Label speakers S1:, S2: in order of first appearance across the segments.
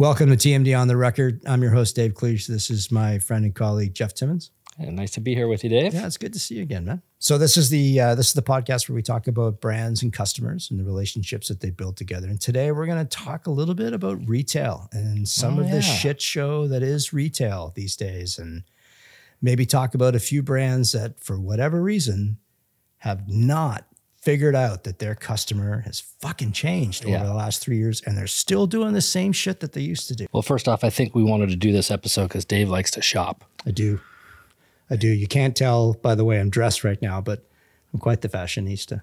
S1: Welcome to TMD on the Record. I'm your host, Dave Cleach. This is my friend and colleague, Jeff Timmons.
S2: Yeah, nice to be here with you, Dave.
S1: Yeah, it's good to see you again, man. So this is the uh, this is the podcast where we talk about brands and customers and the relationships that they build together. And today we're going to talk a little bit about retail and some
S2: Oh,
S1: of the shit show that is retail these days, and maybe talk about a few brands that, for whatever reason, have not figured out that their customer has fucking changed over
S2: Yeah.
S1: the last three years, and they're still doing the same shit that they used to do.
S2: Well, first off, I think we wanted to do this episode because Dave likes to shop.
S1: I do. I do. You can't tell by the way I'm dressed right now, but I'm quite the fashionista.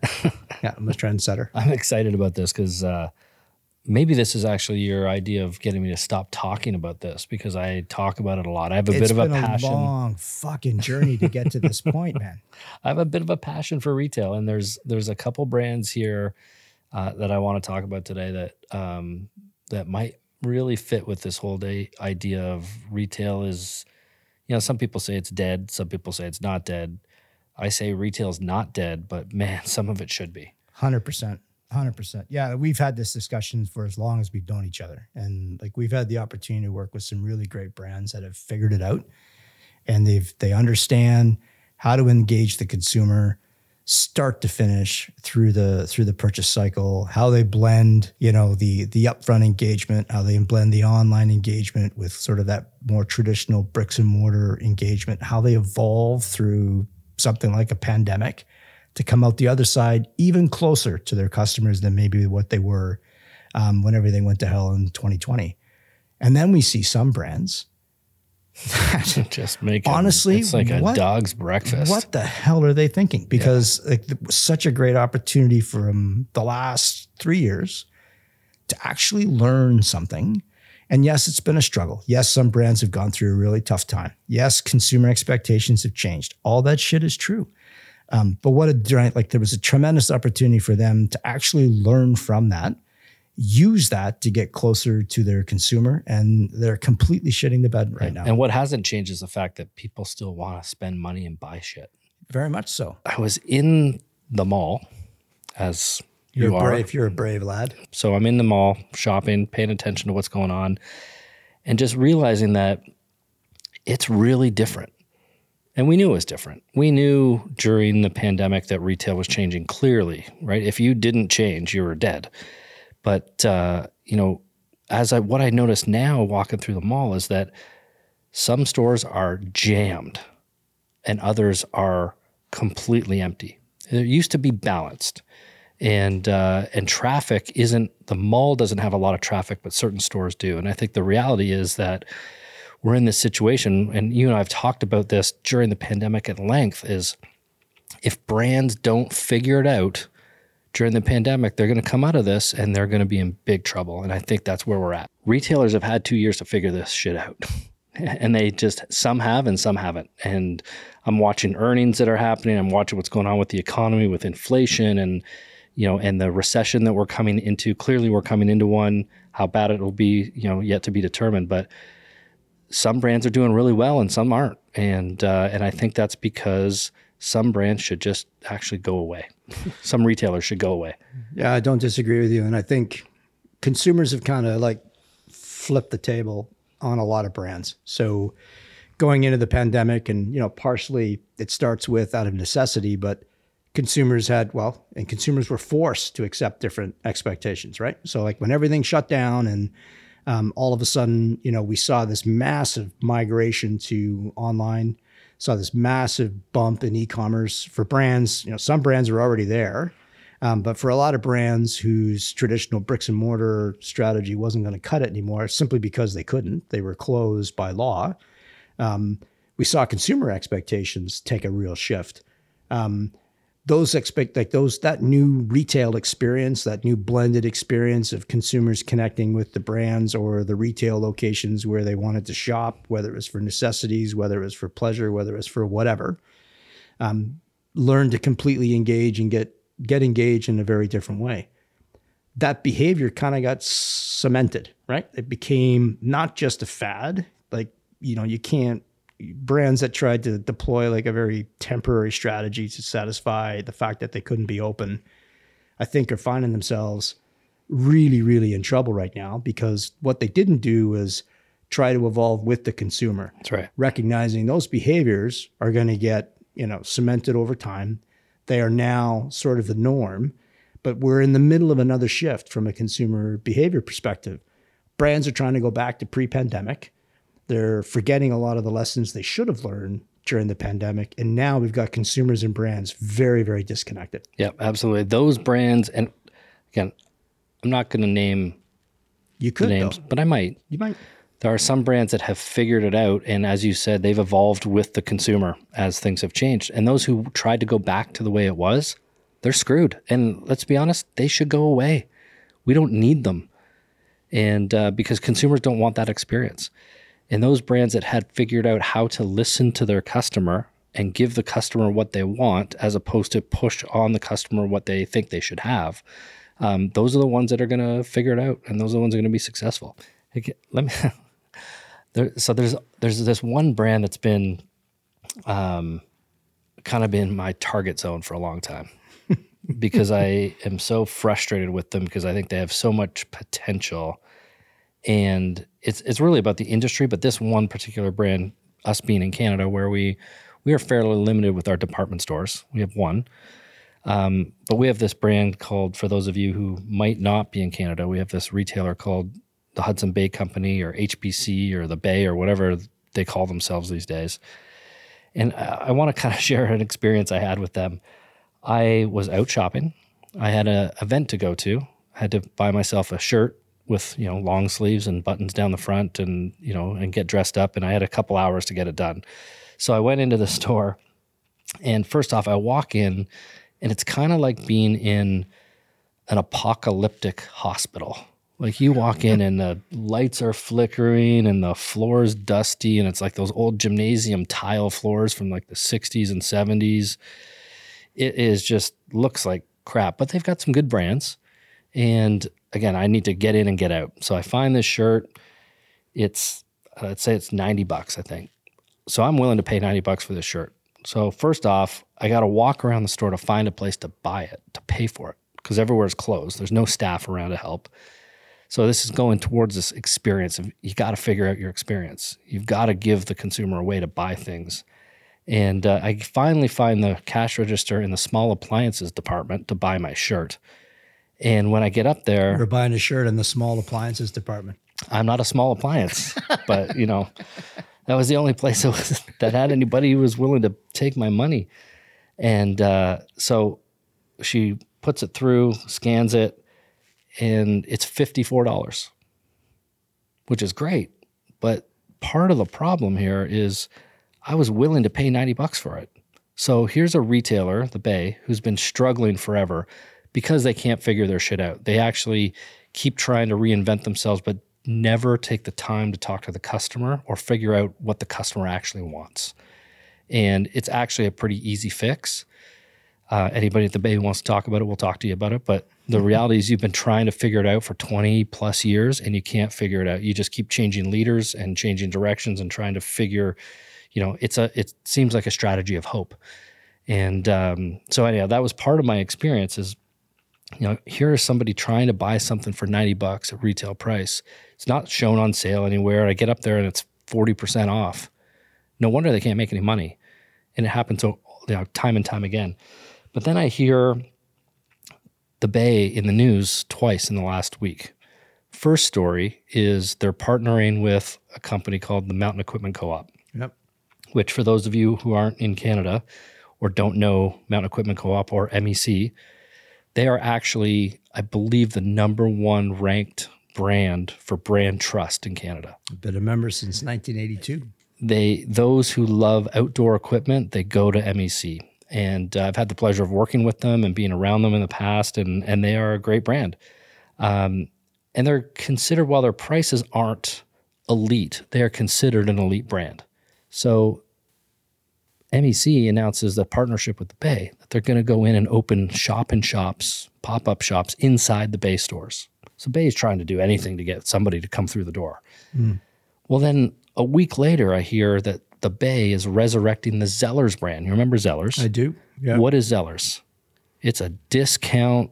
S1: yeah, I'm a trendsetter.
S2: I'm excited about this because uh, maybe this is actually your idea of getting me to stop talking about this because I talk about it a lot. I have a
S1: It's
S2: bit of a
S1: been
S2: passion.
S1: a long fucking journey to get to this point, man.
S2: I have a bit of a passion for retail, and there's there's a couple brands here uh, that I want to talk about today that um, that might really fit with this whole day idea of retail is, you know, some people say it's dead, some people say it's not dead. I say retail's not dead, but man, some of it should be.
S1: Hundred percent. Hundred percent. Yeah, we've had this discussion for as long as we've known each other, and like we've had the opportunity to work with some really great brands that have figured it out, and they've they understand how to engage the consumer, start to finish through the through the purchase cycle, how they blend, you know, the the upfront engagement, how they blend the online engagement with sort of that more traditional bricks and mortar engagement, how they evolve through something like a pandemic to come out the other side even closer to their customers than maybe what they were um, when everything went to hell in 2020. And then we see some brands
S2: Just make it-
S1: Honestly,
S2: it's like a
S1: what-
S2: dog's breakfast.
S1: what the hell are they thinking? Because like, it was such a great opportunity from the last three years to actually learn something. And yes, it's been a struggle. Yes, some brands have gone through a really tough time. Yes, consumer expectations have changed. All that shit is true. Um, but what a giant, like there was a tremendous opportunity for them to actually learn from that, use that to get closer to their consumer. And they're completely shitting the bed right now.
S2: And what hasn't changed is the fact that people still want to spend money and buy shit.
S1: Very much so.
S2: I was in the mall, as
S1: You're
S2: you are.
S1: brave, you're a brave lad.
S2: So I'm in the mall shopping, paying attention to what's going on, and just realizing that it's really different. And we knew it was different. We knew during the pandemic that retail was changing clearly, right? If you didn't change, you were dead. But uh, you know, as I what I notice now walking through the mall is that some stores are jammed and others are completely empty. There used to be balanced and uh, and traffic isn't the mall doesn't have a lot of traffic, but certain stores do. And I think the reality is that we're in this situation, and you and I have talked about this during the pandemic at length. Is if brands don't figure it out during the pandemic, they're going to come out of this and they're going to be in big trouble. And I think that's where we're at. Retailers have had two years to figure this shit out. And they just, some have and some haven't. And I'm watching earnings that are happening. I'm watching what's going on with the economy, with inflation and, you know, and the recession that we're coming into. Clearly, we're coming into one. How bad it will be, you know, yet to be determined. But some brands are doing really well and some aren't. And uh, and I think that's because some brands should just actually go away. some retailers should go away.
S1: Yeah, I don't disagree with you. And I think consumers have kind of like flipped the table on a lot of brands. So going into the pandemic, and, you know, partially it starts with out of necessity, but consumers had, well, and consumers were forced to accept different expectations, right? So, like when everything shut down and um, all of a sudden, you know, we saw this massive migration to online, saw this massive bump in e-commerce for brands. You know, some brands are already there, um, but for a lot of brands whose traditional bricks and mortar strategy wasn't going to cut it anymore, simply because they couldn't, they were closed by law. Um, we saw consumer expectations take a real shift. Um, those expect like those that new retail experience, that new blended experience of consumers connecting with the brands or the retail locations where they wanted to shop, whether it was for necessities, whether it was for pleasure, whether it was for whatever, um, learn to completely engage and get get engaged in a very different way. That behavior kind of got cemented, right? It became not just a fad, like you know, you can't brands that tried to deploy like a very temporary strategy to satisfy the fact that they couldn't be open, I think are finding themselves really, really in trouble right now because what they didn't do is try to evolve with the consumer.
S2: That's right.
S1: Recognizing those behaviors are going to get, you know, cemented over time. They are now sort of the norm, but we're in the middle of another shift from a consumer behavior perspective. Brands are trying to go back to pre-pandemic. They're forgetting a lot of the lessons they should have learned during the pandemic. And now we've got consumers and brands very, very disconnected.
S2: Yep, absolutely. Those brands, and again, I'm not going to name
S1: You
S2: the
S1: could
S2: names,
S1: though.
S2: but I might.
S1: You might.
S2: There are some brands that have figured it out. And as you said, they've evolved with the consumer as things have changed. And those who tried to go back to the way it was, they're screwed. And let's be honest, they should go away. We don't need them. And uh, because consumers don't want that experience. And those brands that had figured out how to listen to their customer and give the customer what they want as opposed to push on the customer what they think they should have, um, those are the ones that are going to figure it out. And those are the ones that are going to be successful. Let me. there, so there's there's this one brand that's been um, kind of been my target zone for a long time because I am so frustrated with them because I think they have so much potential, and it's it's really about the industry. But this one particular brand, us being in Canada, where we we are fairly limited with our department stores. We have one. Um, but we have this brand called, for those of you who might not be in Canada, we have this retailer called the Hudson Bay Company or HBC or the Bay or whatever they call themselves these days. And I, I want to kind of share an experience I had with them. I was out shopping. I had an event to go to. I had to buy myself a shirt with you know long sleeves and buttons down the front, and you know and get dressed up. And I had a couple hours to get it done. So I went into the store, and first off, I walk in, and it's kind of like being in an apocalyptic hospital. Like you walk in and the lights are flickering and the floor is dusty and it's like those old gymnasium tile floors from like the 60s and 70s. It is just looks like crap, but they've got some good brands. And again, I need to get in and get out. So I find this shirt. It's uh, let's say it's 90 bucks, I think. So I'm willing to pay 90 bucks for this shirt. So first off, I got to walk around the store to find a place to buy it, to pay for it, because everywhere's closed. There's no staff around to help. So this is going towards this experience of you got to figure out your experience. You've got to give the consumer a way to buy things. And uh, I finally find the cash register in the small appliances department to buy my shirt. And when I get up there,
S1: We're buying a shirt in the small appliances department.
S2: I'm not a small appliance, but you know, that was the only place that, was, that had anybody who was willing to take my money. And uh, so she puts it through, scans it, and it's $54, which is great. But part of the problem here is I was willing to pay 90 bucks for it. So here's a retailer, the Bay, who's been struggling forever because they can't figure their shit out. They actually keep trying to reinvent themselves, but never take the time to talk to the customer or figure out what the customer actually wants. And it's actually a pretty easy fix. Uh, anybody at the Bay who wants to talk about it, we'll talk to you about it. But the reality is, you've been trying to figure it out for 20 plus years and you can't figure it out. You just keep changing leaders and changing directions and trying to figure, you know, it's a, it seems like a strategy of hope. And um, so, anyhow, that was part of my experience is, you know, here is somebody trying to buy something for 90 bucks at retail price. It's not shown on sale anywhere. I get up there and it's 40% off. No wonder they can't make any money. And it happens you know, time and time again. But then I hear the Bay in the news twice in the last week. First story is they're partnering with a company called the Mountain Equipment Co op,
S1: Yep.
S2: which, for those of you who aren't in Canada or don't know Mountain Equipment Co op or MEC, they are actually, I believe, the number one ranked brand for brand trust in Canada.
S1: I've Been a member since 1982.
S2: they those who love outdoor equipment they go to MEC and uh, I've had the pleasure of working with them and being around them in the past and and they are a great brand. Um, and they're considered while their prices aren't elite they are considered an elite brand. So MEC announces a partnership with the Bay that they're going to go in and open shop in shops pop-up shops inside the Bay stores so Bay is trying to do anything to get somebody to come through the door hmm. well, then a week later, I hear that the Bay is resurrecting the Zellers brand. You remember Zellers?
S1: I do. Yeah.
S2: What is Zellers? It's a discount.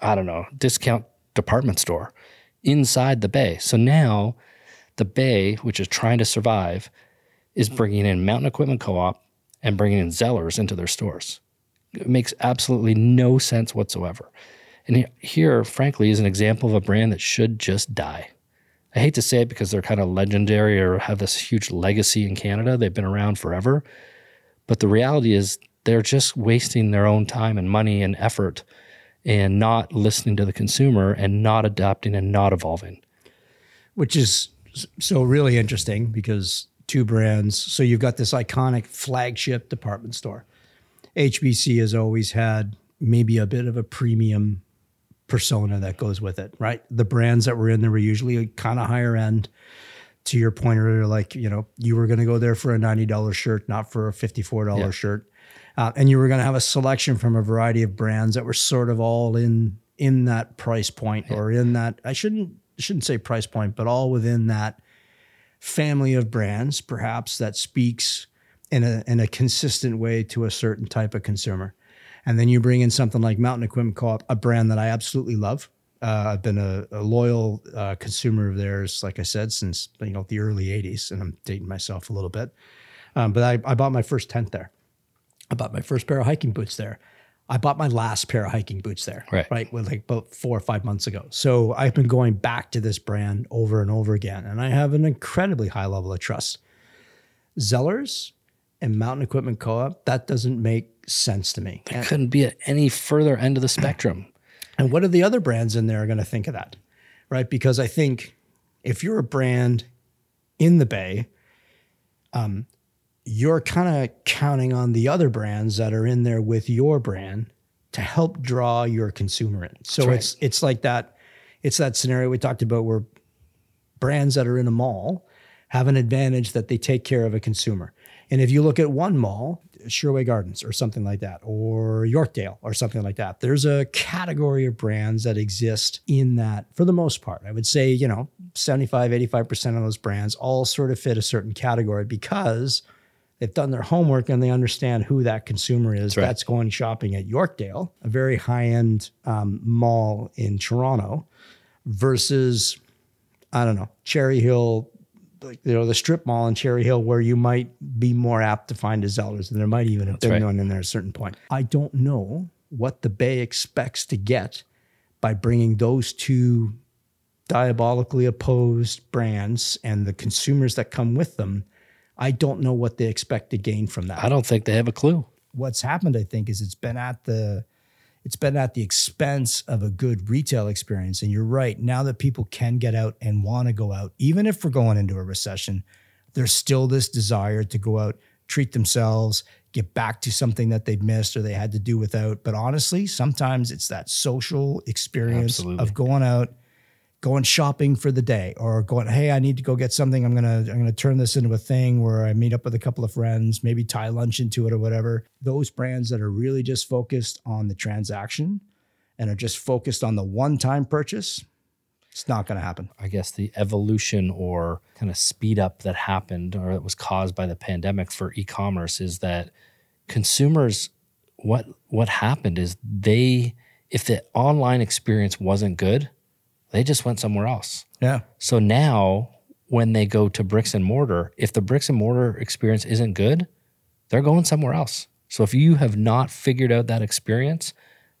S2: I don't know, discount department store inside the Bay. So now the Bay, which is trying to survive, is bringing in Mountain Equipment Co op and bringing in Zellers into their stores. It makes absolutely no sense whatsoever. And here, frankly, is an example of a brand that should just die. I hate to say it because they're kind of legendary or have this huge legacy in Canada. They've been around forever. But the reality is, they're just wasting their own time and money and effort and not listening to the consumer and not adapting and not evolving.
S1: Which is so really interesting because two brands. So you've got this iconic flagship department store. HBC has always had maybe a bit of a premium persona that goes with it, right? The brands that were in there were usually kind of higher end. To your point earlier, like, you know, you were going to go there for a $90 shirt, not for a $54 yeah. shirt. Uh, and you were going to have a selection from a variety of brands that were sort of all in in that price point yeah. or in that I shouldn't shouldn't say price point, but all within that family of brands, perhaps that speaks in a in a consistent way to a certain type of consumer. And then you bring in something like Mountain Equipment Co-op, a brand that I absolutely love. Uh, I've been a, a loyal uh, consumer of theirs, like I said, since you know the early '80s, and I'm dating myself a little bit. Um, but I, I bought my first tent there. I bought my first pair of hiking boots there. I bought my last pair of hiking boots there,
S2: right?
S1: Right, with like about four or five months ago. So I've been going back to this brand over and over again, and I have an incredibly high level of trust. Zellers and Mountain Equipment Co-op, that doesn't make sense to me.
S2: It couldn't be at any further end of the spectrum.
S1: And what are the other brands in there going to think of that? Right? Because I think if you're a brand in the Bay, um, you're kind of counting on the other brands that are in there with your brand to help draw your consumer in. So right. it's it's like that it's that scenario we talked about where brands that are in a mall have an advantage that they take care of a consumer. And if you look at one mall, Sherway Gardens or something like that, or Yorkdale or something like that, there's a category of brands that exist in that for the most part. I would say, you know, 75, 85% of those brands all sort of fit a certain category because they've done their homework and they understand who that consumer is that's, right. that's going shopping at Yorkdale, a very high end um, mall in Toronto, versus, I don't know, Cherry Hill, like you know the strip mall in Cherry Hill where you might be more apt to find a Zellers, and there might even have been right. one in there at a certain point. I don't know what the Bay expects to get by bringing those two diabolically opposed brands and the consumers that come with them I don't know what they expect to gain from that.
S2: I don't think they have a clue.
S1: What's happened, I think, is it's been at the it's been at the expense of a good retail experience. And you're right. Now that people can get out and want to go out, even if we're going into a recession, there's still this desire to go out, treat themselves, get back to something that they've missed or they had to do without. But honestly, sometimes it's that social experience Absolutely. of going out, going shopping for the day or going hey i need to go get something. I'm gonna i'm gonna turn this into a thing where i meet up with a couple of friends maybe tie lunch into it or whatever. Those brands that are really just focused on the transaction and are just focused on the one-time purchase it's not going to happen.
S2: I guess the evolution or kind of speed up that happened or that was caused by the pandemic for e-commerce is that consumers what what happened is they if the online experience wasn't good they just went somewhere else.
S1: Yeah.
S2: So now when they go to bricks and mortar, if the bricks and mortar experience isn't good, they're going somewhere else. So if you have not figured out that experience,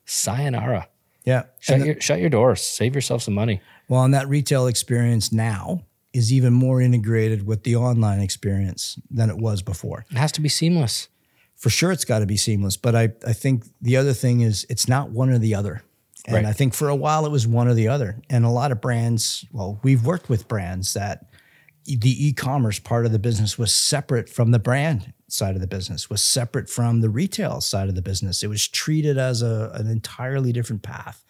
S2: sayonara.
S1: Yeah.
S2: Shut the, your shut your doors. Save yourself some money.
S1: Well, and that retail experience now is even more integrated with the online experience than it was before.
S2: It has to be seamless.
S1: For sure it's got to be seamless. But I, I think the other thing is it's not one or the other. And right. I think for a while it was one or the other. And a lot of brands, well, we've worked with brands that the e-commerce part of the business was separate from the brand side of the business, was separate from the retail side of the business. It was treated as a, an entirely different path.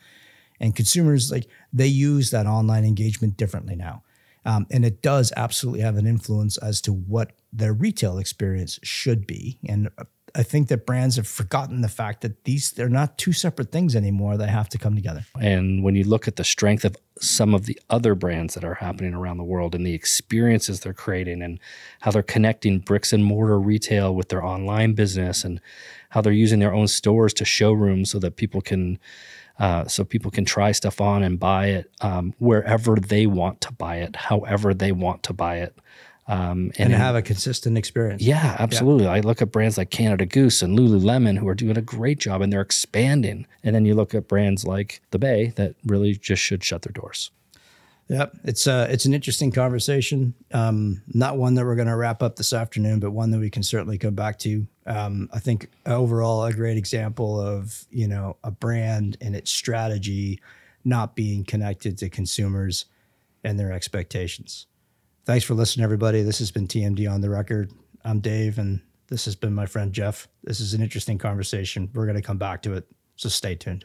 S1: And consumers like they use that online engagement differently now. Um, and it does absolutely have an influence as to what their retail experience should be. And I think that brands have forgotten the fact that these they're not two separate things anymore. They have to come together.
S2: And when you look at the strength of some of the other brands that are happening around the world and the experiences they're creating and how they're connecting bricks and mortar retail with their online business and how they're using their own stores to showrooms so that people can uh, so people can try stuff on and buy it um, wherever they want to buy it, however they want to buy it. Um,
S1: and, and have a consistent experience.
S2: Yeah, absolutely. Yeah. I look at brands like Canada Goose and Lululemon who are doing a great job and they're expanding. And then you look at brands like The Bay that really just should shut their doors.
S1: Yep, it's uh, it's an interesting conversation. Um, not one that we're going to wrap up this afternoon, but one that we can certainly come back to. Um, I think overall a great example of you know a brand and its strategy not being connected to consumers and their expectations. Thanks for listening, everybody. This has been TMD on the record. I'm Dave, and this has been my friend Jeff. This is an interesting conversation. We're going to come back to it, so stay tuned.